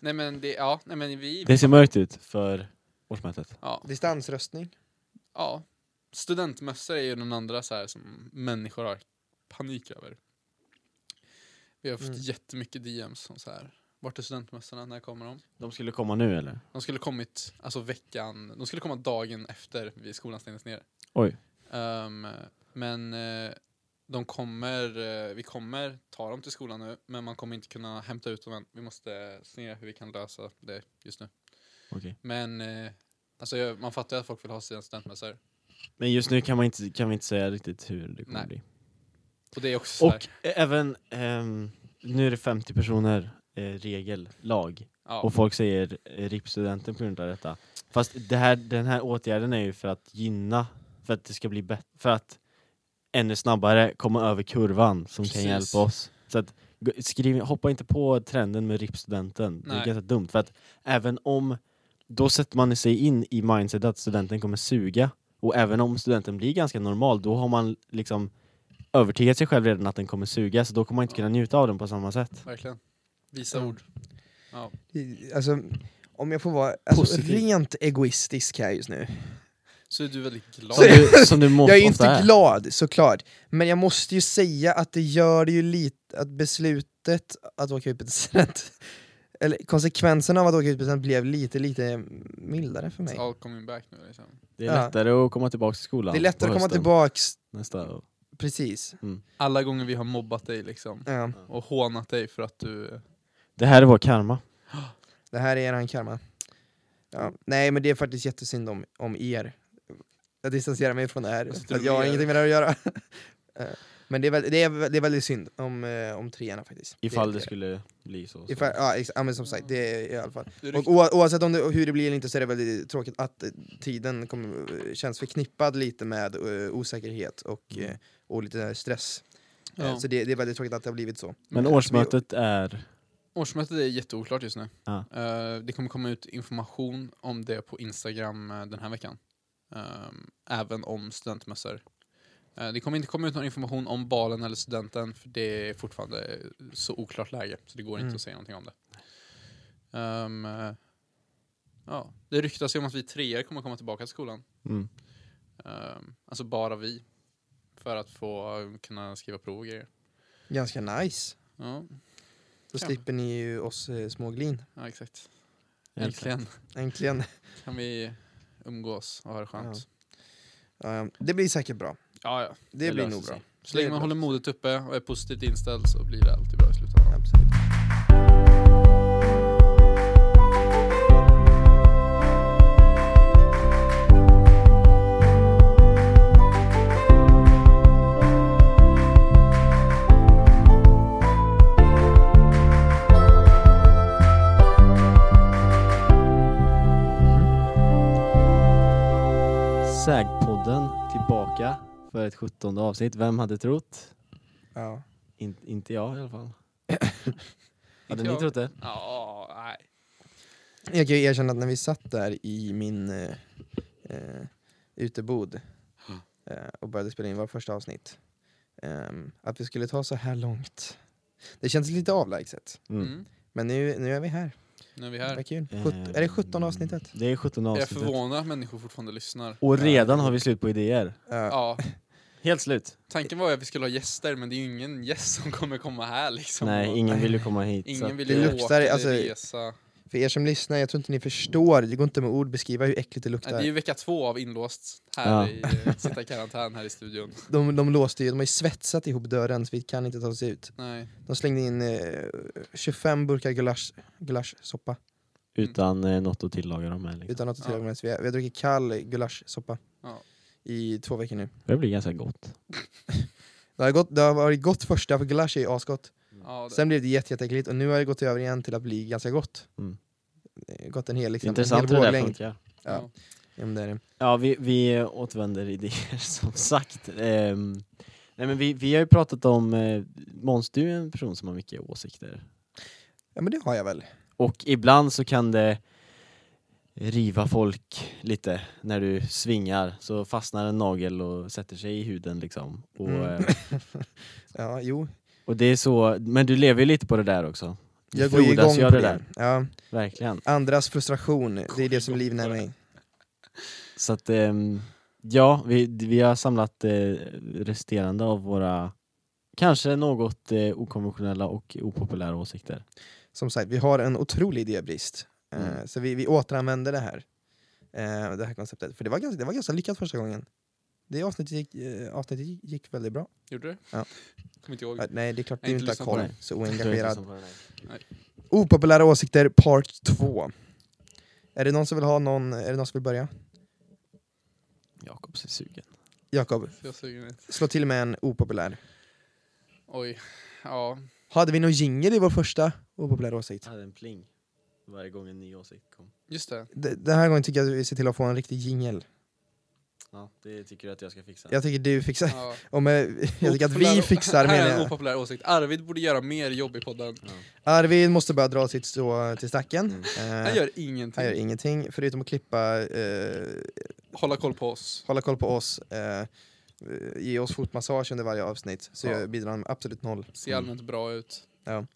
Nej men det, ja, nej men vi... Det ser mörkt ut för årsmötet. Ja, Distansröstning. ja. Studentmössor är ju den andra så här som människor har panik över. Vi har fått Mm. jättemycket DMs som så här. Vart är studentmössorna? När kommer de? De skulle komma nu eller? De skulle kommit, alltså veckan, de skulle komma dagen efter vi skolan stängdes ner. Oj. Ehm, men eh, de kommer, eh, vi kommer ta dem till skolan nu, men man kommer inte kunna hämta ut dem än. Vi måste se hur vi kan lösa det just nu. Okej. Men eh, alltså, man fattar ju att folk vill ha sina studentmössor. Men just nu kan, man inte, kan vi inte säga riktigt hur det kommer Nej. bli. Och det är också Och även, ehm, nu är det 50 personer eh, regel, lag. ja, Och folk säger eh, RIP-studenten på grund av detta. Fast det här, den här åtgärden är ju för att gynna, för att det ska bli bättre, för att ännu snabbare komma över kurvan som Precis. kan hjälpa oss. Så att, skriv, hoppa inte på trenden med RIP-studenten. Det är ganska dumt, för att även om, då sätter man sig in i mindset att studenten kommer suga, och även om studenten blir ganska normal, då har man liksom övertygat sig själv redan att den kommer suga, så då kommer man inte kunna njuta av den på samma sätt. verkligen. Visa Ja. ord. Ja. Alltså, om jag får vara alltså, rent egoistisk här just nu. Så är du väldigt glad. Som du, som du Jag är inte glad såklart, men jag måste ju säga att det gör det ju lite, att beslutet att åka ut på student, eller konsekvenserna av att åka ut på student blev lite, lite mildare för mig. It's all coming back nu liksom. Det är Ja. lättare att komma tillbaka till skolan Det är lättare att komma hösten tillbaks, Nästa. precis. Alla gånger vi har mobbat dig liksom. Ja. Och hånat dig för att du... Det här är vår karma. Det här är eran karma. Ja. Nej men det är faktiskt jättesynd om, om er. Jag distanserar mig från det här, Jag sitter för att jag har ingenting med det att göra. Eh, men det är, väl, det, är, det är väldigt synd om, eh, om treorna faktiskt. Ifall det, det skulle bli så. så. Ifall, ja, ex- ja men som sagt, det är i alla fall. Och oavsett om det, hur det blir eller inte så är det väldigt tråkigt att eh, tiden eh, känns förknippad lite med eh, osäkerhet och, Mm. och lite stress. Ja. Så det, det är väldigt tråkigt att det har blivit så. Men årsmötet är... Årsmötet är jätteoklart just nu. Ja. Eh, det kommer komma ut information om det på Instagram den här veckan. Ehm, även om studentmössor. Eh, det kommer inte komma ut någon information om balen eller studenten för det är fortfarande så oklart läge så det går Mm. inte att säga någonting om det. Ehm, eh, ja, det ryktas ju om att vi treor kommer komma tillbaka till skolan. Mm. Ehm, alltså bara vi. För att få kunna skriva prov och grejer. Ganska nice. Ja, Då Ja. slipper ni ju oss eh, småglin. ja exakt. Exakt. Äntligen Äntligen. kan vi umgås och ha det skönt. Ja, det blir säkert bra. Ja, ja. Det, Det blir nog bra. Så länge man håller modet uppe och är positivt inställd så blir det alltid bra i slutändan. Absolut. Sägpodden tillbaka för ett 17 avsnitt. Vem hade trott? Ja. In, inte jag i alla fall. Hade Inte ni jag. trott det? Ja, nej. Jag kan ju erkänna att när vi satt där i min eh, eh, utebod eh, och började spela in vårt första avsnitt, ehm, att vi skulle ta så här långt. Det känns lite avlägset. Mm. Mm. Men nu, nu är vi här. Nu är vi Vad här. kul. Sjut- är det 17 avsnittet? Det är 17 Jag är avsnittet. förvånad att människor fortfarande lyssnar. Och redan har vi slut på idéer. Ja. Ja, Helt slut. tanken var ju att vi skulle ha gäster men det är ju ingen gäst som kommer komma här liksom. Nej, Och ingen vill ju komma hit. så ingen att- vill Det ju luktar, åka eller alltså- resa. För er som lyssnar, jag tror inte ni förstår, det går inte med ord beskriva hur äckligt det Nej, luktar. det är ju vecka två av inlåst här Ja. i, eh, sitta i karantän här i studion. De, de låste ju, de har ju svetsat ihop dörren så vi kan inte ta oss ut. Nej. De slängde in eh, 25 burkar gulasch, gulaschsoppa Utan eh, något att tillaga dem med. Liksom. utan något att Ja. tillaga med. Så vi, har, vi har druckit kall gulaschsoppa Ja. i två veckor nu. Det blir ganska gott. Det har, gått, det har varit gott första, för gulasch är ju asgott. Ja, det, Sen blev det jätte, jätteäckligt och nu har det gått över igen till att bli ganska gott. Mm. Det har gått en hel, liksom, en Intressant hel hur det där våglängd. funkar. Ja. ja. Ja, men det är det. Ja, vi, vi återvänder idéer som sagt. Ehm, nej, men vi, vi har ju pratat om, eh, Måns du är en person som har mycket åsikter. ja men det har jag väl. Och ibland så kan det riva folk lite när du svingar så fastnar en nagel och sätter sig i huden liksom. Och, Mm. eh, Ja, jo. Och det är så, men du lever ju lite på det där också. Det Jag går ju igång på det. det där. Ja, Verkligen. andras frustration, det är det som livnär det. mig. Så att, ehm, ja, vi, vi har samlat eh, resterande av våra kanske något eh, okonventionella och opopulära åsikter. Som sagt, vi har en otrolig idébrist. Eh, Mm. Så vi, vi återanvänder det här. Eh, det här konceptet. För det var ganska, det var ganska lyckat första gången. Det avsnittet gick, eh, avsnittet gick- väldigt bra. Gjorde du? Ja. Kommer inte ihåg. Eh, nej, det är klart du inte inte har koll. Så oengagerad. Opopulära åsikter part 2. Är det någon som vill ha någon, är det någon som vill börja? Jakob ser sugen. Jakob, jag suger slå till med en opopulär. Oj. Ja. Hade vi någon jingle i vår första opopulära åsikt? Jag hade en pling varje gång en ny åsikt kom. Just det. D- Den här gången tycker jag att vi ser till att få en riktig jingle. Ja, det tycker du att jag ska fixa? Jag tycker du fixar, Ja. om, jag tycker att vi fixar Här är menar en jag. opopulär åsikt. Arvid borde göra mer jobb i podden. Ja. Arvid måste börja dra sitt strå till stacken. Mm. Eh, Han gör ingenting. han gör ingenting förutom att klippa, eh, Hålla koll på oss. hålla koll på oss, eh, ge oss fotmassage under varje avsnitt. Så Ja. jag bidrar han med absolut noll. Ser allmänt bra ut. ja,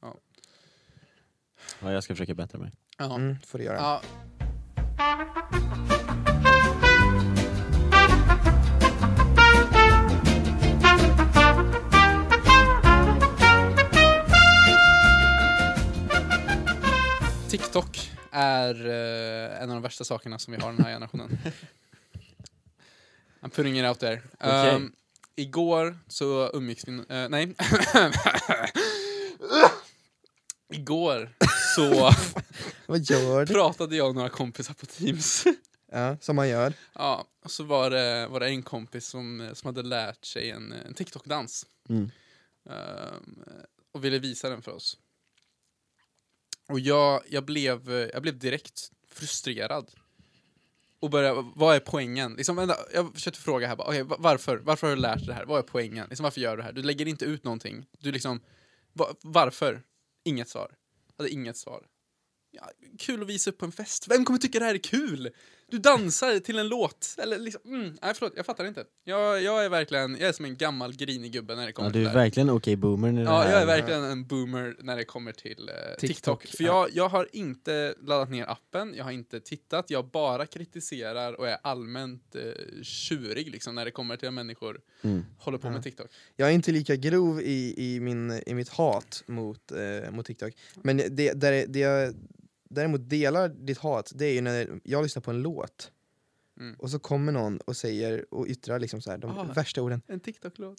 jag ska försöka bättra mig. Ja. Mm, får du göra. Ja. TikTok är eh, en av de värsta sakerna som vi har den här generationen. I'm putting it out there. Okej. Ehm, igår så umgicks vi... eh, nej. igår så Vad gör du? pratade jag och några kompisar på Teams. Ja, som man gör. ja, och så var det, var det en kompis som, som hade lärt sig en, en TikTok-dans. Mm. ehm, och ville visa den för oss. Och jag, jag, blev, eh, jag blev direkt frustrerad. Och började, vad är poängen? Liksom, vänta, jag försökte fråga här, bara, okay, varför? Varför har du lärt dig det här? Vad är poängen? Liksom, varför gör du det här? Du lägger inte ut någonting. Du liksom, va, varför? Inget svar. Jag hade inget svar. Ja, kul att visa upp på en fest. Vem kommer tycka det här är kul? Du dansar till en låt. Eller liksom, mm, nej förlåt, jag fattar inte. Jag, jag är verkligen, jag är som en gammal grinig gubbe när det kommer Ja, till du det är här. verkligen okej boomer när det Ja, jag är verkligen en boomer när det kommer till eh, TikTok. TikTok, För ja. jag, jag har inte laddat ner appen, jag har inte tittat, jag bara kritiserar och är allmänt eh, tjurig liksom när det kommer till att människor Mm. håller på Ja. med TikTok. Jag är inte lika grov i, i, min, i mitt hat mot, eh, mot TikTok. Men det, där, det jag däremot delar ditt hat, det är ju när jag lyssnar på en låt Mm. och så kommer någon och säger och yttrar liksom så här, de Ah. värsta orden. En TikTok-låt.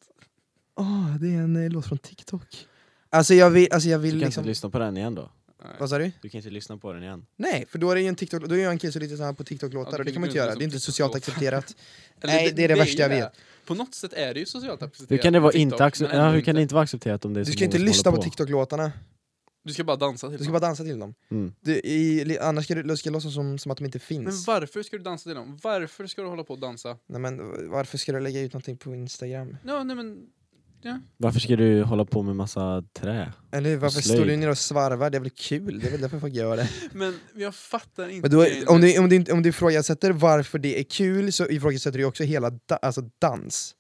Åh, det är en eh, låt från TikTok. Alltså jag vill, alltså jag Du vill kan liksom... inte lyssna på den igen då? Nej. Vad sa du? Du kan inte lyssna på den igen? Nej, för då är det ju en TikTok, då är jag en kille som lyssnar på TikTok-låtar Ja, och det du kan man inte göra, det är inte på socialt accepterat. Eller Nej, det är det värsta jag ju vet. På något sätt är det ju socialt accepterat. Hur kan det på vara TikTok, inte, accep- ja, hur kan det inte vara accepterat om det är Du ska inte lyssna på håller TikTok-låtarna, Du ska bara dansa till du ska dem. bara dansa till dem. Mm. Du, i, annars ska du, ska låtsas som, som att de inte Men finns. varför ska du dansa till dem? Varför ska du hålla på och dansa? Nej, men varför ska du lägga ut någonting på Instagram? Ja, nej men... Varför ska du hålla på med massa trä? Eller varför slöjd. står du ner och svarvar? Det är väl kul? Det är väl därför folk gör det. Men jag fattar inte. Men då, om, du, om, du, om du ifrågasätter varför det är kul så ifrågasätter du också hela da, alltså dans.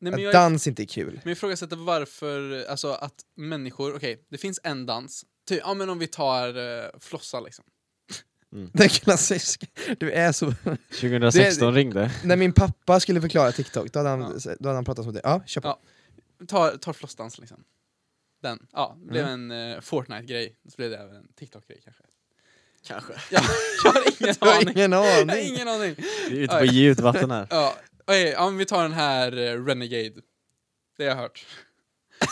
Nej, men Att jag, dans inte är kul. Men jag ifrågasätter varför, alltså att människor, okej, det finns en dans. Ty, ja men om vi tar uh, flossa liksom. Den klassiska. Du är så... 2016 ringde. När min pappa skulle förklara TikTok, då hade han, Ja. då hade han pratat som det. Ja, kör på. Ja. Tar, tar flossdans liksom. Den, ja, det blev Mm. en uh, Fortnite-grej. Så blev det även en TikTok-grej kanske. Kanske. Ja, jag har ingen aning. ingen Jag har aning. ingen aning. Vi är ute på djupt vatten här. Ja, okej, ja, men vi tar den här eh, Renegade. Det har jag hört.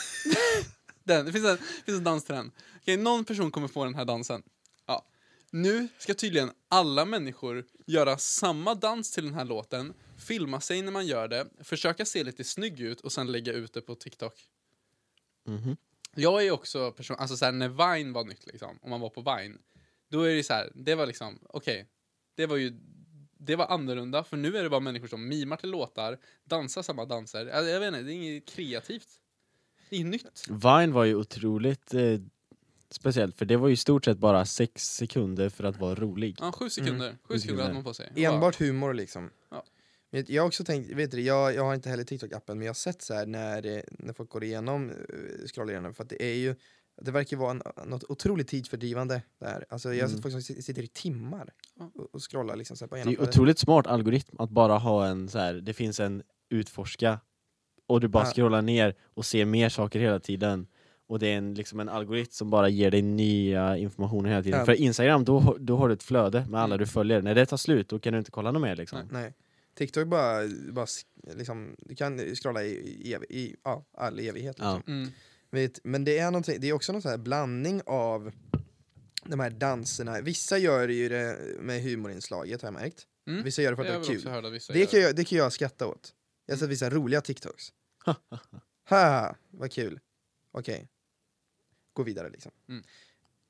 den, det finns en, det finns en dans till den. Okej, någon person kommer få den här dansen. Ja. Nu ska tydligen alla människor göra samma dans till den här låten, filma sig när man gör det, försöka se lite snygg ut och sen lägga ut det på TikTok. Mhm. Jag är också person, alltså såhär när Vine var nytt liksom, om man var på Vine, då är det så här, det var liksom, okej, det var ju, det var annorlunda, för nu är det bara människor som mimar till låtar, dansar samma danser, alltså, jag vet inte, det är inget kreativt. Det är nytt. Vine var ju otroligt eh, speciellt, för det var ju i stort sett bara sex sekunder för att vara rolig. Ja, sju sekunder, sju sekunder sekunder. hade man på sig. Enbart humor liksom. Ja. Jag har också tänkt, vet du, jag, jag har inte heller TikTok-appen men jag har sett så här när, eh, när folk går igenom, eh, scrollar igenom, för att det är ju Det verkar vara en, något otroligt tidsfördrivande där. Alltså, jag har sett Mm. folk som sitter i timmar och, och scrollar liksom, så här, på Det är otroligt smart algoritm att bara ha en så här. det finns en utforska och du bara Ja. scrollar ner och ser mer saker hela tiden. Och det är en, liksom en algoritm som bara ger dig nya informationer hela tiden. Ja. För Instagram, då, då har du ett flöde med alla Mm. du följer. När det tar slut, då kan du inte kolla något mer liksom. Nej. Nej. TikTok bara, bara liksom, du kan scrolla i, i, ev- i ja, all evighet. Ja. Liksom. Mm. Vet, men det är, det är också någon sån blandning av de här danserna. Vissa gör ju det med humorinslaget har jag märkt. Mm. Vissa gör det för att det är kul. vissa Det kan, jag, det kan jag skratta åt. Jag har sett vissa roliga TikToks. Haha, vad kul. Okej. Gå vidare liksom. Mm.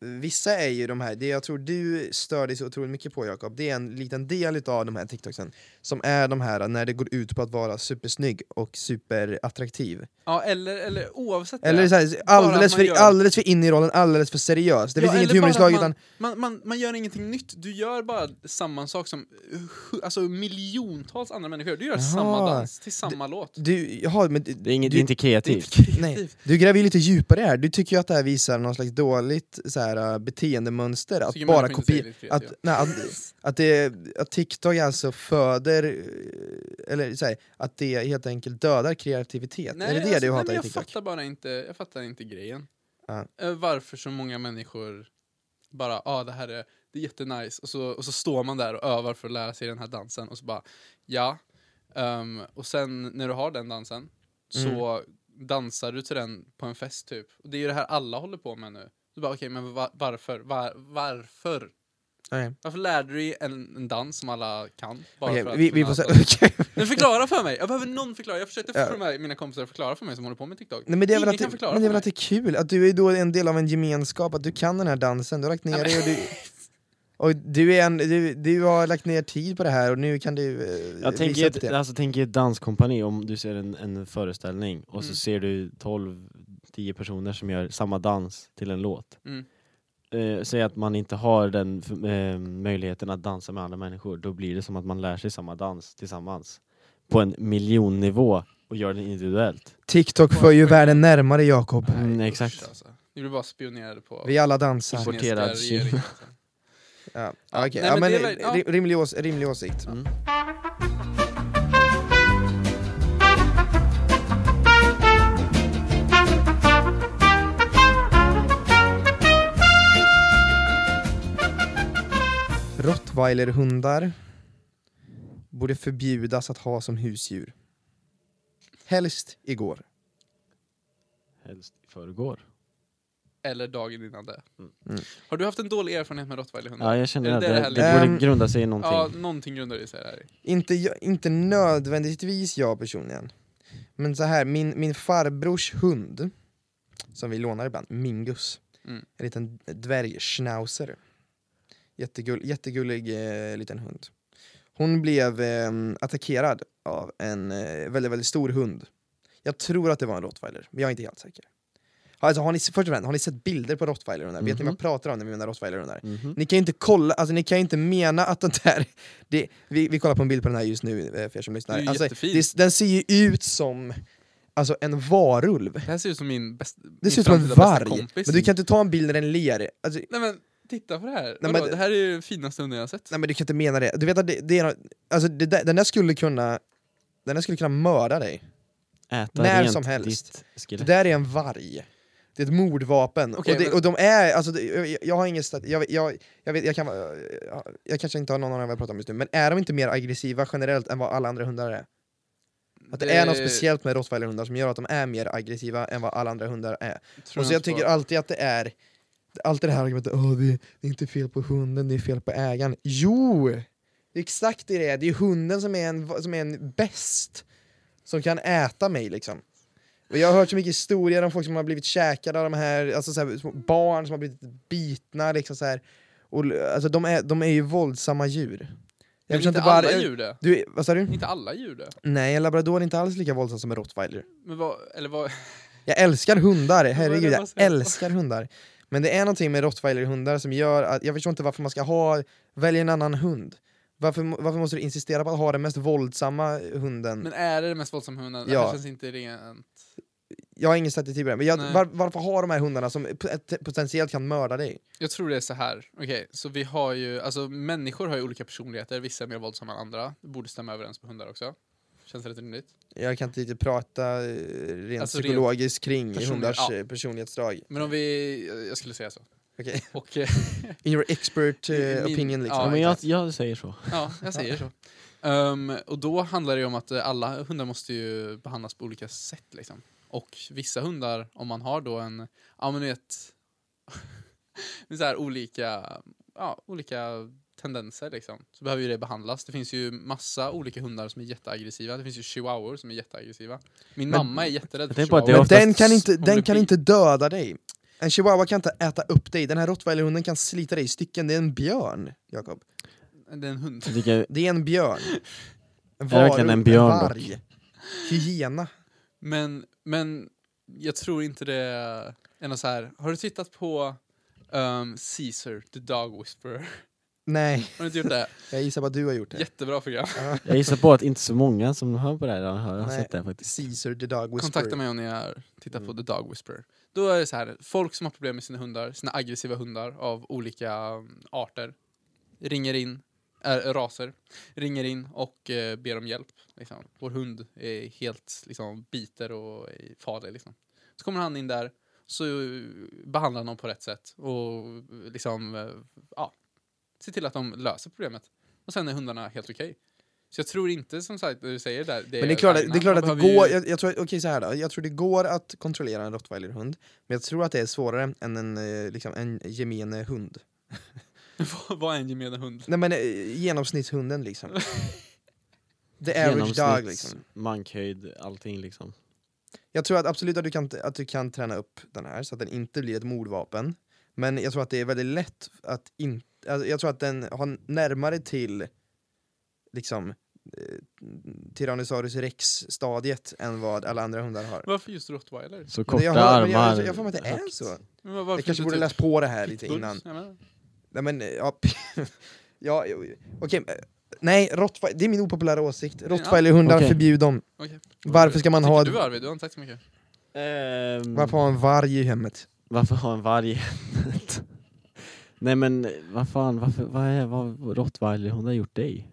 Vissa är ju de här, det jag tror du stör dig så otroligt mycket på Jakob, det är en liten del av de här TikToksen som är de här när det går ut på att vara supersnygg och superattraktiv. Ja, eller, eller oavsett Eller det. så här, alldeles, för, gör- alldeles för in i rollen, alldeles för seriös. Det Ja, finns inget humorinslag utan... Man, man, man gör ingenting nytt, du gör bara samma sak som uh, alltså, miljontals andra människor gör. Du gör Jaha. samma dans till samma låt. Du, jaha, men, Det är, inget, du, det är inte Det är kreativt. inte Nej, du gräver ju lite djupare här. Du tycker ju att det här visar någon slags dåligt så här, uh, beteendemönster. Att Tycker bara kopiera... Att, nej, att, att, det, att TikTok alltså föder, eh, eller så här, att det helt enkelt dödar kreativitet. är det det alltså, du nej, hatar i jag TikTok? fattar bara inte, jag fattar inte grejen. Ja. Eh, Varför så många människor bara, ja ah, det här är, det är jättenice, och så, och så står man där och övar för att lära sig den här dansen, och så bara, ja. Ehm, och sen när du har den dansen, så Mm. dansar du till den på en fest typ. Och det är ju det här alla håller på med nu. Du bara, okej, men va- varför? Var, varför? Okej, Varför lärde du dig en, en dans som alla kan? Bara okej, för att vi, vi får okej. Men förklara för mig! Jag behöver någon förklara. Jag försökte Ja. få med mina kompisar att förklara för mig som håller på med TikTok. Nej, men det är väl Ingen att kan det, förklara men det är för väl att det är kul, att du är då en del av en gemenskap, att du kan den här dansen, du har lagt ner dig och du... Och du, är en, du, du har lagt ner tid på det här och nu kan du eh, Jag tänker visa upp ett, det. alltså, tänk ett danskompani, om du ser en, en föreställning och så Mm. ser du 12-10 personer som gör samma dans till en låt. Mm. Eh, säg att man inte har den eh, möjligheten att dansa med andra människor, då blir det som att man lär sig samma dans tillsammans. På en miljonnivå och gör den individuellt. TikTok för ju världen närmare Jakob. Mm, exakt. Alltså. Vi blir bara spionerade på Vi alla dansar. Importerad Kina. Ja, Ja, ja, okej. nej, ja, men men ja. rimlig, ås rimlig åsikt. Mm. Rottweilerhundar borde förbjudas att ha som husdjur. Helst igår. Helst i förrgår. Eller dagen innan det. Mm. Mm. Har du haft en dålig erfarenhet med rottweilerhundar? Ja, jag känner Är att det det, det det, borde liksom? grunda sig i någonting. Ja, någonting grundar det sig här. Inte, jag- inte nödvändigtvis jag personligen. Men så här, min, min farbrors hund, som vi lånar ibland, Mingus. Mm. En liten dvärgschnauzer. Jättegull, jättegullig eh, liten hund. Hon blev eh, attackerad av en eh, väldigt, väldigt stor hund. Jag tror att det var en rottweiler, men jag är inte helt säker. Alltså, har ni, först och främst, har ni sett bilder på rottweilerhundar? Vet ni vad jag Mhm. pratar om när vi menar rottweilerhundar? Mhm. Ni kan ju inte kolla, alltså ni kan ju inte mena att den där... Det, vi, vi kollar på en bild på den här just nu eh, för er som lyssnar. Det är ju Alltså, det, den ser ju ut som alltså, en varulv. Det här ser ut som min bästa Det ser ut som en varg. kompis. Men du kan inte ta en bild när den ler. Alltså, Nej men, titta på det här. men Vadå? det- det här är ju finaste hunden jag har sett. nej men du kan inte mena det. Du vet att det, det är alltså, det den där skulle kunna... Den där skulle kunna mörda dig. Äta När rent som helst. Det där är en varg. Det är ett mordvapen. Okej, och, det, men- och de är, alltså, det, jag, jag har ingen stat, jag, jag, jag, vet, jag, kan, jag, jag kanske inte har någon av vad jag pratar om just nu, men är de inte mer aggressiva generellt än vad alla andra hundar är? Att det, är något speciellt med rottweilerhundar som gör att de är mer aggressiva än vad alla andra hundar är. tror Och så jag tycker alltid att det är Alltid det här argumentet Åh, det, det är inte fel på hunden, det är fel på ägaren. Jo! Det är exakt det det är, det är hunden som är en, som är en bäst Som kan äta mig liksom. Och jag har hört så mycket historier om folk som har blivit käkade av de här, alltså så här barn som har blivit bitna liksom så här. Och, alltså de är, de är ju våldsamma djur. Men Jag förstår inte inte alla djur det. du, vad sa du? Inte alla djur det. Nej, en labrador är inte alls lika våldsam som en rottweiler. Men vad, eller vad, Jag älskar hundar, herregud, jag älskar hundar. Men det är någonting med rottweilerhundar som gör att, jag förstår inte varför man ska ha, välja en annan hund. Varför, varför måste du insistera på att ha den mest våldsamma hunden? men är det den mest våldsamma hunden? Det Ja. här känns inte rent... jag har ingen statistik på det, men jag, var, varför har de här hundarna som pot- potentiellt kan mörda dig? Jag tror det är så här. Okej, så vi har ju, alltså människor har ju olika personligheter, vissa är mer våldsamma än andra. Det borde stämma överens på hundar också. Känns det rätt rimligt? Jag kan inte riktigt prata eh, rent Alltså, psykologiskt kring personlig- hundars ja. eh, personlighetsdrag. Men om vi, jag skulle säga så. Okej. Och, eh, In your expert eh, Min- opinion liksom. Ja, men jag, jag säger så. ja, jag säger så. Ehm, och då handlar det ju om att eh, alla hundar måste ju behandlas på olika sätt liksom. Och vissa hundar, om man har då en, ja men du vet, med så här olika, ja, olika tendenser liksom, så behöver ju det behandlas. Det finns ju massa olika hundar som är jätteaggressiva. Det finns ju chihuahuor som är jätteaggressiva. Min Men- mamma är jätterädd för Men chihuahuor. oftast- den kan inte, den kan inte döda dig. En chihuahua kan inte äta upp dig, den här rottweilerhunden kan slita dig i stycken, det är en björn, Jakob. Det är en hund. Tycker, Det är en björn. En Det är verkligen en björn dock. varg. Hyena. Men, men jag tror inte det är något så här. Har du tittat på um, Caesar, the dog whisperer? Nej, Har du inte gjort det? jag gissar på att du har gjort det. Jättebra program. Ja. jag gissar på att inte så många som hör på det här har, Nej. sett det faktiskt. Caesar the dog whisperer. Kontakta mig om ni har tittat på Mm. The Dog Whisperer. Då är det så här, folk som har problem med sina hundar, sina aggressiva hundar av olika mm, arter, ringer in, äh, raser, ringer in och eh, ber om hjälp. Liksom. Vår hund är helt liksom, biter och är farlig. Liksom. Så kommer han in där, så eh, behandlar han dem på rätt sätt och liksom, eh, ja, ser till att de löser problemet. Och sen är hundarna helt okej. Så jag tror inte som sagt, du säger där, det Men det är klart, det, är klart att det går, ju- jag, jag tror, okej så här då. jag tror det går att kontrollera en rottweilerhund, men jag tror att det är svårare än en, eh, liksom, en gemene hund. Vad- är en gemene hund? Nej men eh, genomsnittshunden liksom. The average dog Genomsnitts, liksom. mankhöjd, allting liksom. Jag tror att absolut att du, kan, att du kan träna upp den här så att den inte blir ett mordvapen. Men jag tror att det är väldigt lätt att inte... Alltså jag tror att den har närmare till liksom eh, Tyrannosaurus rex-stadiet än vad alla andra hundar har. Varför just rottweiler? Så korta jag, hör, men armar. jag, jag får mig att det är så. Jag kanske borde typ läst på det här lite innan. Jag. Nej men, eh, ja, ja jo. okej. eh, Nej, rottweiler, det är min opopulära åsikt. Rottweilerhundar, Okej. förbjud dem. Okej. Varför ska man ha... du Arvid? Du har inte sagt så mycket. Ehm, Varför ha en varg i hemmet? varför ha en varg i hemmet? Nej men vad fan, varför, vad är vad rottweilerhund har gjort dig?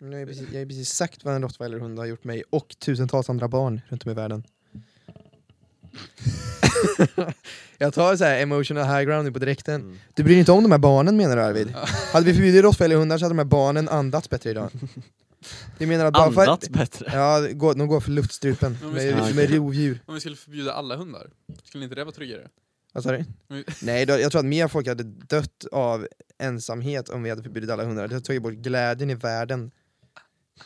Jag har precis, jag har precis sagt vad en rottweilerhund har gjort mig och tusentals andra barn runt om i världen. jag tar så här emotional high ground nu på direkten. Mm. Du bryr dig inte om de här barnen menar du Arvid? Hade vi förbjudit rottweilerhundar så hade de här barnen andats bättre idag. Du menar att bara för Andats bättre? Ja, de går för luftstrupen med, ska- med rovdjur. Om vi skulle förbjuda alla hundar, skulle inte det vara tryggare? Vad sa du? Men- Nej, då, jag tror att mer folk hade dött av ensamhet om vi hade förbjudit alla hundar. Det hade tagit bort glädjen i världen.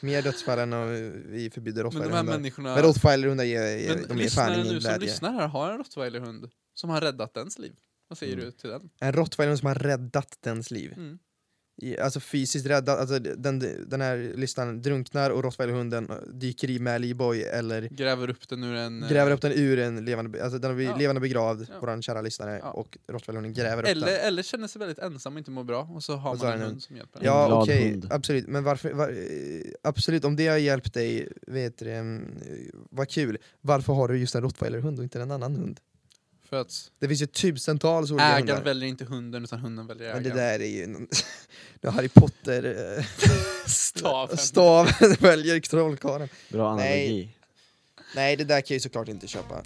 Mer dödsfall än om vi förbjuder Men rottweilerhundar. människorna... Men rottweilerhundar ger, Men de ger fan ingen nu som glädje. lyssnar här har en rottweilerhund som har räddat dens liv. Vad säger Mm. du till den? En rottweiler som har räddat dens liv. Mm. I- Alltså fysiskt räddat, alltså den, den här lyssnaren drunknar och rottweilerhunden dyker i med livboj eller Gräver upp den ur en... eh, gräver upp den ur en levande, alltså den har blivit Ja. levande begravd, Ja. våran kära lyssnare, Ja. och rottweilerhunden gräver upp Eller, den. eller känner sig väldigt ensam och inte mår bra och så har Och så man har en hund som hjälper en. Ja okej, hund. absolut, men varför, var, eh, absolut om det har hjälpt dig, vet du, vad kul. Varför har du just en rottweilerhund och inte en annan hund? För att Det finns ju tusentals olika ägaren hundar. väljer inte hunden utan hunden väljer Men det ägaren. där är ju någon- det är Harry Potter eh, Staven. staven väljer trollkarlen. Bra Nej. analogi. Nej det där kan jag ju såklart inte köpa.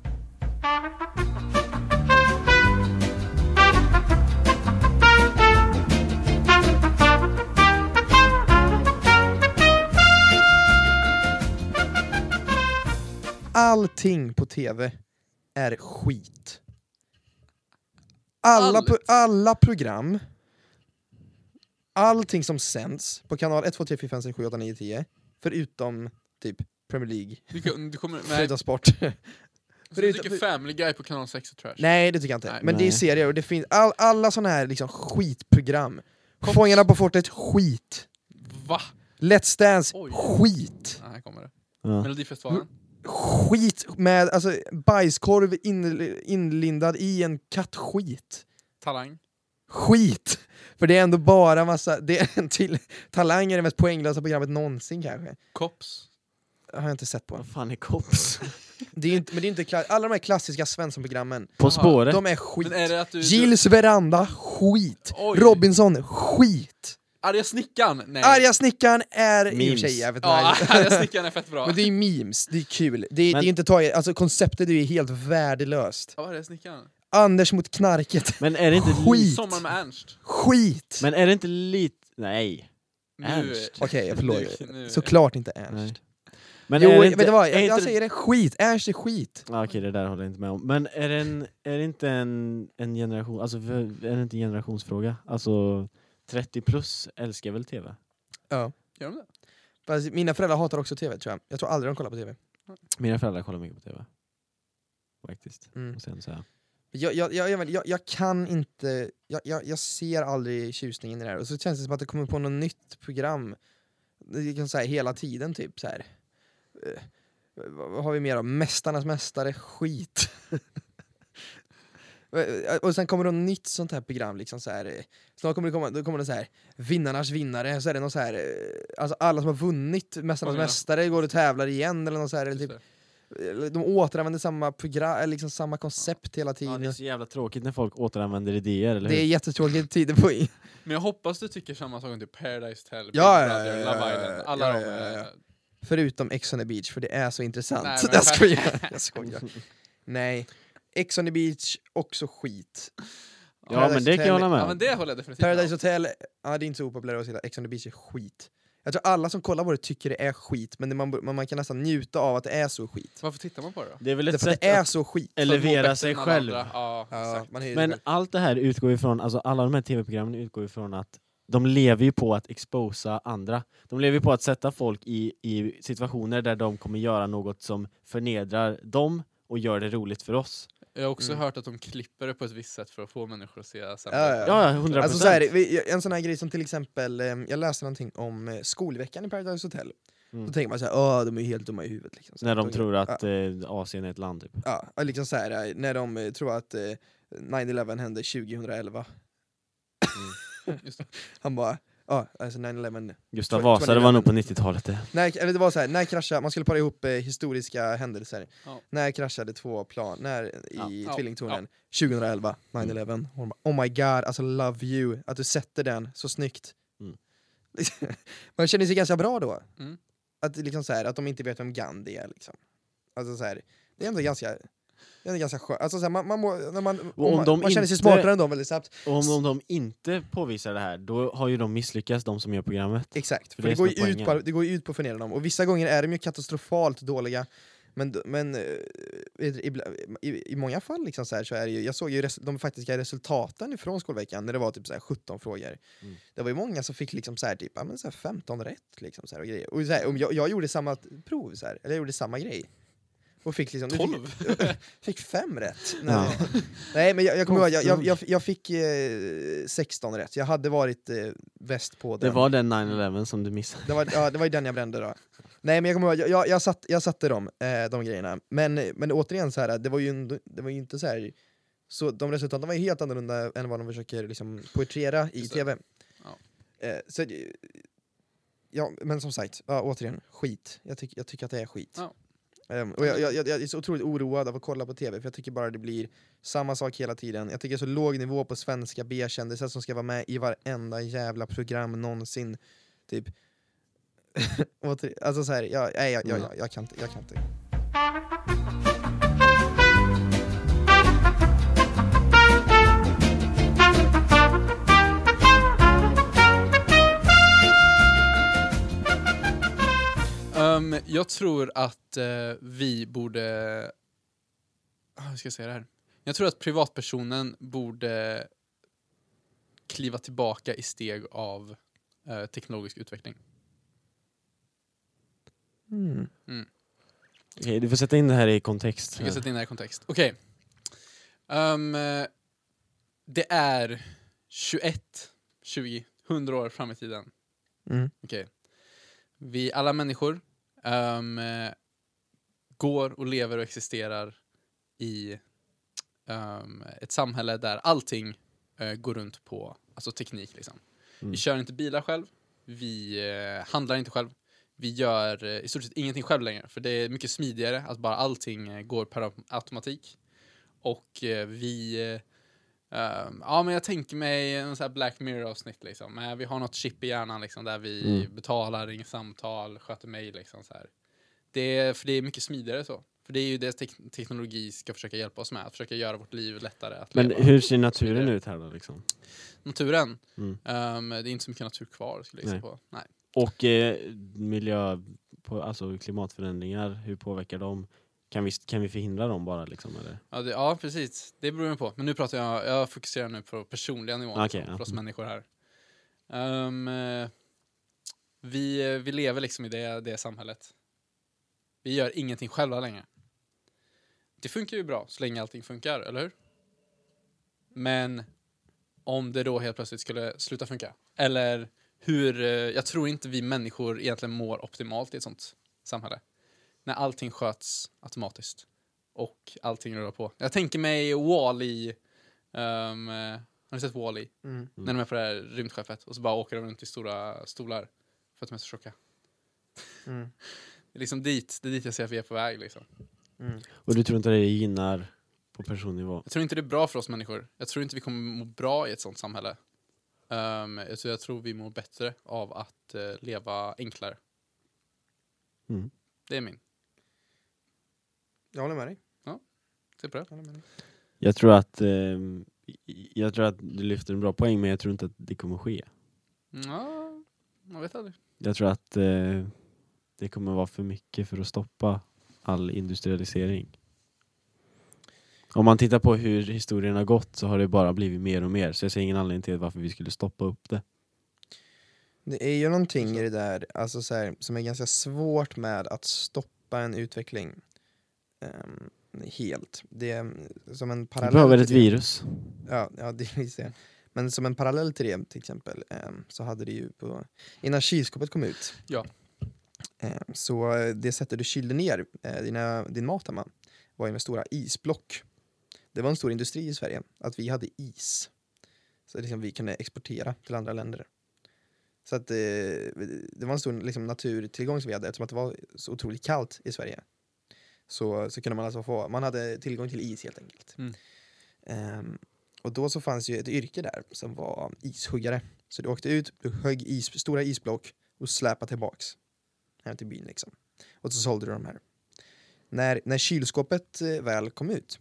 Allting på tv är skit. Alla, pro- alla program, allting som sänds på kanal 1, 2, 3, 4, 5, 6, 7, 8, 9, 10, förutom typ Premier League, Du, kan- du kommer... Nej, förutom sport. så du tycker Family Guy på kanal 6 är trash? Nej det tycker jag inte, Nej. men det är serier och det finns all, alla såna här liksom skitprogram. Kom- Fångarna på fortet, skit. Va? Let's Dance, Oj. skit. Ja, här kommer det. Ja. Melodifestivalen? Skit med alltså, bajskorv in, inlindad i en kattskit. Talang? Skit! För det är ändå bara massa, det är en till, Talang är det mest poänglösa programmet någonsin kanske. Cops? Det har jag inte sett på. Vad fan är kops? Det är inte, men det är inte kla- alla de här klassiska Svensson-programmen, På spåret? de är skit. Men är det att du... Gills veranda, skit. Oj. Robinson, skit. Arga snickaren? Nej. Arga snickaren är i och för Memes. sig jävligt Ja, arga snickaren är fett bra. Men det är memes, det är kul. Det är, Men- det är inte taget, alltså konceptet är ju helt värdelöst. Ja, arga snickaren. Anders mot knarket, Men är det inte Skit. Sommar med Ernst. skit! Men är det inte lite... Nej. Nu- Ernst. Okej, jag förlåt. Nu- nu- Såklart inte Ernst. Nej. Men jo, är det vet inte, du vad? Jag, inte jag säger det, skit! Ernst är skit! Ja, Okej, det där håller jag inte med om. Men är det, en, är det inte en, en generation, alltså är det inte en generationsfråga? Alltså 30 plus älskar väl TV? Ja. Gör de det? Fast mina föräldrar hatar också TV tror jag. Jag tror aldrig de kollar på TV. Mina föräldrar kollar mycket på TV. Faktiskt, Mm. måste jag ändå säga. Jag, jag, jag, jag, jag, kan inte, jag, jag, jag ser aldrig tjusningen i det här. Och så känns det som att det kommer på något nytt program. Det kan säga hela tiden typ så här. Eh, vad vad har vi mer då? Mästarnas mästare, skit. Eh, och sen kommer det något nytt sånt här program, liksom så här. eh, snart kommer det komma, då kommer det så här, vinnarnas vinnare, så är det någon så här, eh, alltså alla som har vunnit Mästarnas Oj då. mästare går och tävlar igen eller något så här, eller typ, de återanvänder samma program, eller liksom samma koncept hela Ja, tiden. det är så jävla tråkigt när folk återanvänder idéer, eller Det är hur? jättetråkigt tider på Men jag hoppas du tycker samma sak om typ Paradise Big Ja, ja, Brother, ja, Love ja, ja, Island. ja, Alla ja, de ja, ja. Förutom Ex on the beach, för det är så intressant. Nej, men- jag skojar. jag skojar. Nej, Ex on the beach, också skit. Ja men det kan jag hålla med Ja om. men det håller jag definitivt Paradise med. Hotel, ja, det är inte så opopulärt att säga Ex on the beach är skit. Jag tror alla som kollar på det tycker det är skit, men det man, man, man kan nästan njuta av att det är så skit. Varför tittar man på det då? Det är väl Det är ett för att sätt det är att så skit. För att må elevera bättre sig än alla själv. andra. Ja, Ja, exakt. man är ju Men väl- allt det här utgår ifrån, alltså alla de här tv-programmen utgår ifrån att de lever ju på att exposa andra. De lever ju på att sätta folk i, i situationer där de kommer göra något som förnedrar dem och gör det roligt för oss. Jag har också Mm. hört att de klipper det på ett visst sätt för att få människor att se sämre Ja, ut. Ja, 100%. Alltså så här, vi- en sån här grej som till exempel, eh, jag läste någonting om eh, skolveckan i Paradise Hotel. Mm. Då tänker man såhär, åh de är ju helt dumma i huvudet. Liksom. Så När de tror att Ja, eh, Asien är ett land typ. ja, liksom så här, eh, när de eh, tror att eh, 9-11 hände 2011. Just det. Han bara, ja alltså 9-11 Gustav Vasa, det var 2011. nog på 90-talet det. När, eller det var så här, när kraschade, man skulle para ihop eh, historiska händelser. Ja. När kraschade två plan, när i Ja. Ja. tvillingtornen? 2011, 9-11. Hon bara, oh my god, alltså love you, att du sätter den så snyggt. Mm. man känner sig ganska bra då. Mm. Att, liksom så här, att de inte vet vem Gandhi är. Liksom. Alltså så här, det är ändå ganska det är ganska skönt. Alltså, man, man, må, när man, om man, de man känner sig smartare än dem väldigt snabbt. Och om, om de inte påvisar det här, då har ju de misslyckats, de som gör programmet. Exakt, För för det det, går ju ut på, det går ut på att förnedra dem. Och vissa gånger är de ju katastrofalt dåliga. Men, men eh, ibla- i, i många fall liksom så, här, så är det ju, jag såg ju res, de faktiska resultaten ifrån skolveckan när det var typ så här 17 frågor. Mm. Det var ju många som fick liksom så här, typ, ja, men så här 15 rätt. Liksom, så och grejer. Och så om jag, jag gjorde samma prov, så eller jag gjorde samma grej. Och fick liksom, nu 12? Fick, fick fem rätt. Ja. Nej, Nej men jag, jag kommer ihåg, jag, jag, jag, jag fick eh, 16 rätt. Jag hade varit eh, bäst på den. Det var den 9-11 som du missade. Det var, ja, det var ju den jag brände då. Nej men jag kommer ihåg, jag, jag, jag, satt, jag satte dem, eh, de grejerna. Men, men återigen, så här, det, var ju, det var ju inte så här... Så de resultaten var ju helt annorlunda än vad de försöker liksom, poetrera i tv. Ja. Eh, så, ja, men som sagt, ja, återigen, skit. Jag, tyck, jag tycker att det är skit. Ja. Um, och jag, jag, jag, jag är så otroligt oroad av att kolla på tv, för jag tycker bara det blir samma sak hela tiden. Jag tycker det är så låg nivå på svenska B-kändisar som ska vara med i varenda jävla program någonsin. Typ. Alltså så här, jag, nej, jag, jag, jag, jag kan inte. Jag kan inte. Jag tror att eh, vi borde... ah, Hur ska jag säga det här? Jag tror att privatpersonen borde kliva tillbaka i steg av eh, teknologisk utveckling. Mm. Okej, du får sätta in det här i kontext. Jag ska sätta in det här i kontext. Okej. Ehm, eh, det är 21, 20, 100 år fram i tiden. Mm. Okej. Vi alla människor eh, går och lever och existerar i ehm, ett samhälle där allting eh, går runt på alltså teknik. Liksom. Mm. Vi kör inte bilar själv, vi eh, handlar inte själv, vi gör eh, i stort sett ingenting själv längre. För det är mycket smidigare att bara allting går per automatik. Och vi... ehm, ja, men jag tänker mig en sån här Black Mirror-avsnitt liksom. Eh, vi har något chip i hjärnan liksom, där vi Mm. betalar, ringer samtal, sköter mejl liksom så här. Det är, för det är mycket smidigare så. För det är ju det tek- teknologi ska försöka hjälpa oss med. Att försöka göra vårt liv lättare att Men leva. hur ser naturen ut här då liksom? Naturen. Mm. ehm, det är inte så mycket natur kvar skulle jag gissa Nej. på. Nej. Och eh, miljö, på, alltså klimatförändringar, hur påverkar de? Kan vi, kan vi förhindra dem bara liksom eller? Ja, det, ja, precis. Det beror ju på. Men nu pratar jag, jag fokuserar nu på personliga nivån Okej, liksom, ja. för oss Mm. människor här. Eh, vi, vi lever liksom i det, det samhället. Vi gör ingenting själva längre. Det funkar ju bra så länge allting funkar, eller hur? Men om det då helt plötsligt skulle sluta funka. Eller hur, eh, jag tror inte vi människor egentligen mår optimalt i ett sånt samhälle. När allting sköts automatiskt och allting rullar på. Jag tänker mig Wall-E. eh, har ni sett Wall-E? Mm. När de är på det här rymdskeppet och så bara åker de runt i stora stolar för att de är så tjocka. Mm. Det är liksom dit, det är dit jag ser att vi är på väg liksom. Mm. Och du tror inte det gynnar på personnivå? Jag tror inte det är bra för oss människor. Jag tror inte vi kommer må bra i ett sånt samhälle. Um, jag, tror, jag tror vi mår bättre av att eh, leva enklare. Mm. Det är min. Jag håller med dig. Se på det. Jag med dig. Jag tror att ehm, jag tror att du lyfter en bra poäng men jag tror inte att det kommer ske. Ja, man vet aldrig. Jag tror att eh, det kommer vara för mycket för att stoppa all industrialisering. Om man tittar på hur historien har gått så har det bara blivit mer och mer så jag ser ingen anledning till varför vi skulle stoppa upp det. Det är ju någonting i det där alltså så här, som är ganska svårt med att stoppa en utveckling helt. Det är som en parallell behöver till ett det- virus. Ja, ja det visst det. Men som en parallell till det till exempel ehm, så hade det ju på, innan kylskåpet kom ut Ja. ehm, så eh, det sättet du kylde ner eh, dina, din mat hemma var ju med stora isblock. Det var en stor industri i Sverige att vi hade is. Så liksom vi kunde exportera till andra länder. Så att eh, det var en stor liksom, naturtillgång som vi hade eftersom att det var så otroligt kallt i Sverige. Så, så kunde man alltså få, man hade tillgång till is helt enkelt. Mm. Ehm, och då så fanns ju ett yrke där som var ishuggare. Så du åkte ut, du högg is, stora isblock och släpade tillbaks hem till byn liksom. Och så sålde du de här. När, när kylskåpet eh, väl kom ut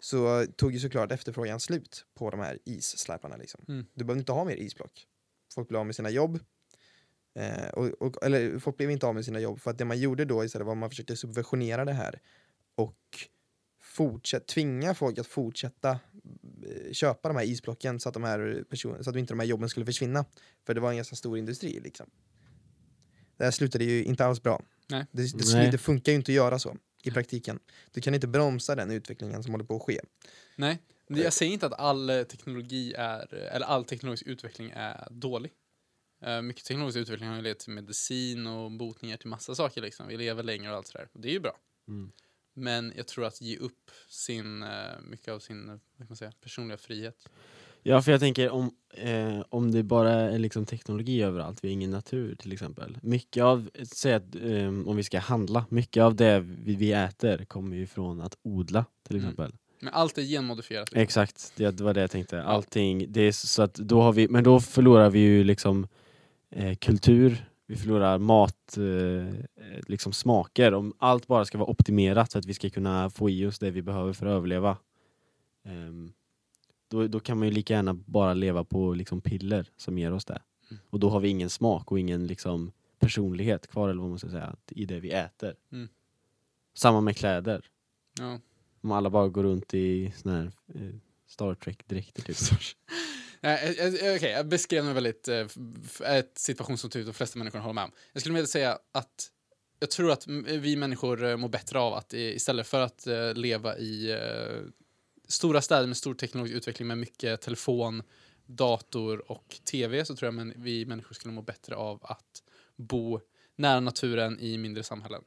så tog ju såklart efterfrågan slut på de här issläparna liksom. Mm. Du behövde inte ha mer isblock. Folk blev av med sina jobb. Eh, och, och, eller folk blev inte av med sina jobb för att det man gjorde då istället var att man försökte subventionera det här och fortsätt, tvinga folk att fortsätta eh, köpa de här isblocken så att, de här person, så att inte de här jobben skulle försvinna. För det var en ganska stor industri liksom. Det här slutade ju inte alls bra. Nej. Det, det, Nej. det funkar ju inte att göra så i praktiken. Du kan inte bromsa den utvecklingen som håller på att ske. Nej, jag säger inte att all teknologi är, eller all teknologisk utveckling är dålig. Eh, mycket teknologisk utveckling har ju lett till medicin och botningar till massa saker liksom. Vi lever längre och allt sådär. Och det är ju bra. Mm. Men jag tror att ge upp sin, eh, mycket av sin, eh, vad kan man säga, personliga frihet. Ja, för jag tänker om, eh, om det bara är liksom teknologi överallt, vi har ingen natur till exempel. Mycket av, säg att eh, om vi ska handla, mycket av det vi, vi äter kommer ju från att odla till Mm. exempel. Men allt är genmodifierat. liksom. Exakt, det, var det jag tänkte. Allting, det är så att då har vi, men då förlorar vi ju liksom kultur, vi förlorar mat, eh, liksom smaker. Om allt bara ska vara optimerat så att vi ska kunna få i oss det vi behöver för att överleva. ehm, då, då kan man ju lika gärna bara leva på liksom piller som ger oss det. Mm. Och då har vi ingen smak och ingen liksom personlighet kvar eller vad man ska säga, i det vi äter. Mm. Samma med kläder. Ja. Om alla bara går runt i såna här eh, Star Trek-dräkter typ. Nej, eh, eh, Okej, jag beskrev en väldigt, eh, ett situation som typ de flesta människor håller med om. Jag skulle vilja säga att jag tror att vi människor eh, mår bättre av att istället för att eh, leva i eh, stora städer med stor teknologisk utveckling med mycket telefon, dator och tv så tror jag men vi människor skulle må bättre av att bo nära naturen i mindre samhällen.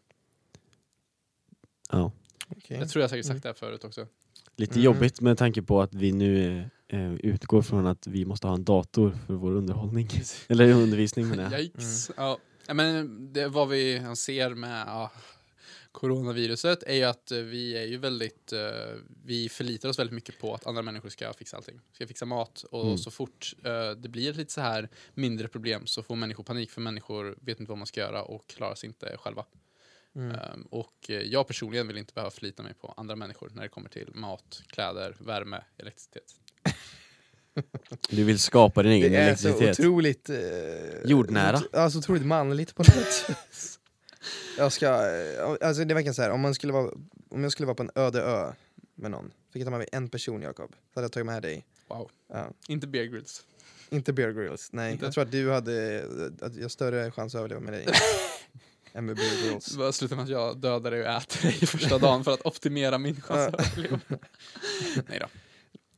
Ja. Okej. Jag tror jag säkert sagt det här förut också. Lite Mm. jobbigt med tanke på att vi nu eh, utgår från att vi måste ha en dator för vår underhållning. Eller undervisning menar jag. Yikes. Ja. Ja, men det, vad vi ser med ja, coronaviruset är ju att eh, vi är ju väldigt, eh, vi förlitar oss väldigt mycket på att andra människor ska fixa allting. Ska fixa mat och Mm. så fort eh, det blir lite så här mindre problem så får människor panik för människor vet inte vad man ska göra och klarar sig inte själva. Mm. Ehm, och jag personligen vill inte behöva förlita mig på andra människor när det kommer till mat, kläder, värme, elektricitet. Du vill skapa din egen Det är så elektricitet. otroligt... Eh, Jordnära. ot- Ja, så otroligt manligt på något sätt. jag ska, eh, alltså det verkar så här, om, man skulle vara, om jag skulle vara på en öde ö med någon, fick jag ta med mig en person Jakob, så hade jag tagit med dig. Wow. Ja. Inte Bear Grylls. Inte Bear Grylls, nej. Inte? Jag tror att du hade att jag har större chans att överleva med dig än med Bear Grylls. Det slutar med att jag dödar dig och äter dig första dagen för att optimera min chans att överleva. Nej då,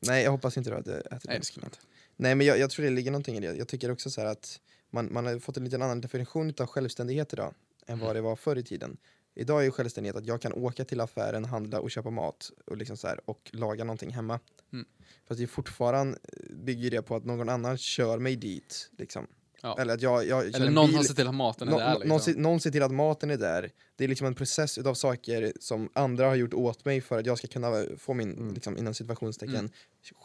Nej, jag hoppas inte du hade ätit nej det skulle inte. Nej men jag, jag tror det ligger någonting i det. Jag tycker också så att man, man har fått en liten annan definition av självständighet idag än vad det var förr i tiden. Idag är självständighet att jag kan åka till affären, handla och köpa mat och, liksom så här, och laga någonting hemma. Mm. Fast det är fortfarande bygger det på att någon annan kör mig dit. Liksom. Ja. Eller att jag, jag Eller någon bil. sett till att maten är Nå- där. Liksom. någon, se, någon ser till att maten är där. Det är liksom en process utav saker som andra har gjort åt mig för att jag ska kunna få min, Mm. liksom, inom situationstecken, Mm.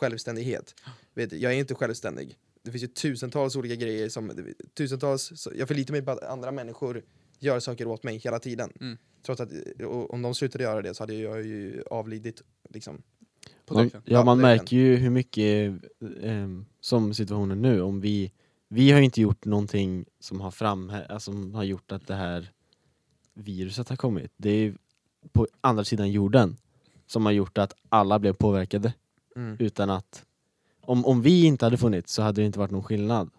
självständighet. Vet, jag är inte självständig. Det finns ju tusentals olika grejer som, tusentals, jag förlitar mig på att andra människor gör saker åt mig hela tiden. Mm. Trots att och, om de slutade göra det så hade jag ju avlidit. Liksom. På Man, ja, man märker ju hur mycket, ehm, som situationen nu, om vi, vi har inte gjort någonting som har, fram, alltså, som har gjort att det här viruset har kommit. Det är på andra sidan jorden som har gjort att alla blev påverkade Mm. utan att om, om vi inte hade funnits så hade det inte varit någon skillnad.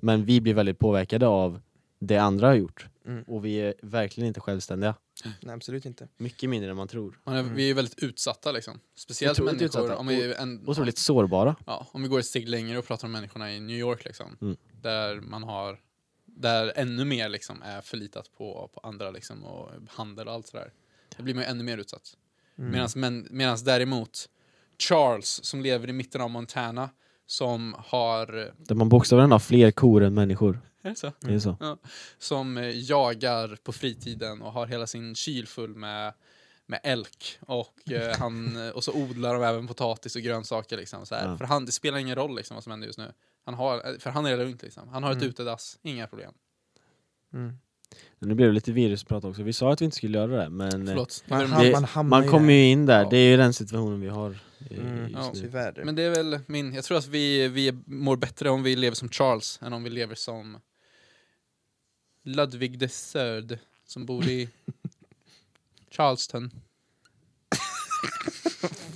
Men vi blir väldigt påverkade av det andra har gjort Mm. och vi är verkligen inte självständiga. Nej absolut inte. Mycket mindre än man tror. Man är, Mm. Vi är väldigt utsatta liksom. Speciellt Otroligt människor, utsatta. om vi, en, Otroligt sårbara. ja, om vi går ett steg längre och pratar om människorna i New York liksom. Mm. Där man har, där ännu mer liksom är förlitat på, på andra liksom och handel och allt sådär. Då blir man ju ännu mer utsatt. Mm. Medans däremot Charles som lever i mitten av Montana som har, Där man bokstavligen har fler kor än människor. Är det så? Det är så. som eh, jagar på fritiden och har hela sin kyl full med, med elk. Och, eh, han, och så odlar de även potatis och grönsaker. Liksom, så här. Ja. För han, det spelar ingen roll liksom, vad som händer just nu. Han har, för han är lugnt. Liksom. Han har ett Mm. utedass, inga problem. Mm. Nu blev det lite virusprat också. Vi sa att vi inte skulle göra det, men eh, Förlåt. Man, det- man hamnar man i kommer ju in där. Ja. Det är ju den situationen vi har eh, Mm. just Ja, nu. Men det är väl min, jag tror att vi, vi mår bättre om vi lever som Charles än om vi lever som The third som bor i Charleston.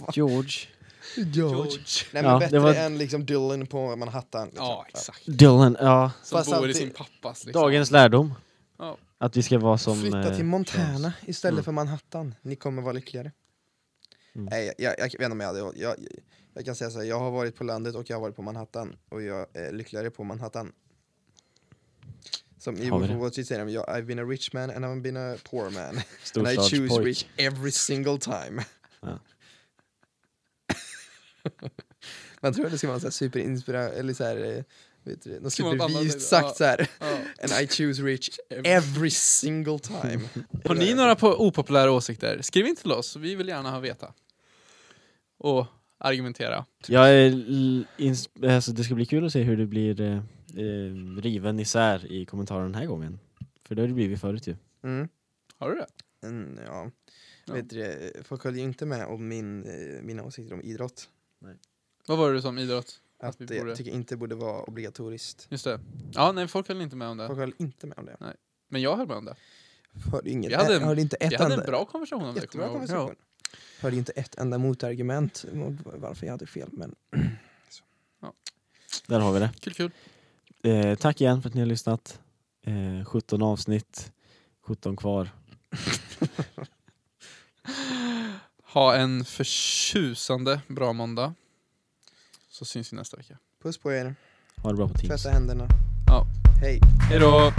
George. George. Nej men Ja, det bättre var- än liksom Dylan på Manhattan. Liksom. Ja, exakt. Dylan, ja. Som Fast bor i alltid- sin pappas. Liksom. Dagens lärdom. Ja. Att vi ska vara som... Flytta eh, till Montana Charles. istället Mm. för Manhattan. Ni kommer vara lyckligare. Mm. Nej, jag, jag, jag vet inte om jag hade... Jag, jag, jag kan säga så här, jag har varit på landet och jag har varit på Manhattan. Och jag är lyckligare på Manhattan. Som i Wolf of det? Wall Street säger jag, I've been a rich man and I've been a poor man. And I choose rich every single time. Ja. Man tror att det ska vara så här superinspirerande, eller så här, eh, vet du, något supervist sagt så här. Ja. And I choose rich every single time. Har ni några på opopulära åsikter? Skriv in till oss, vi vill gärna ha veta. Och argumentera. Jag är alltså, det ska bli kul att se hur det blir eh, eh, riven isär i kommentarerna den här gången. För det har det blivit förut ju. Mm. Har du det? Mm, ja. Ja. Vet du, folk höll ju inte med om min, eh, mina åsikter om idrott. Vad var det som idrott? Att Att det, borde- jag tycker inte borde vara obligatoriskt. Just det. Ja, nej, folk höll inte med om det. Folk höll inte med om det. Men jag höll med om det. Hörde, inget, Vi hade en- hörde inte ett Vi hade enda, en bra konversation om det. jättebra kommer jag ihåg. konversation. Hörde inte ett enda motargument mot varför jag hade fel. Men Där har vi det. Ja, kul, kul. Eh, tack igen för att ni har lyssnat. Eh, 17 avsnitt, 17 kvar. Ha en förtjusande bra måndag. Så syns vi nästa vecka. puss på er, Ha det bra på Teams. tvätta händerna. Ja. Hej. Hej då!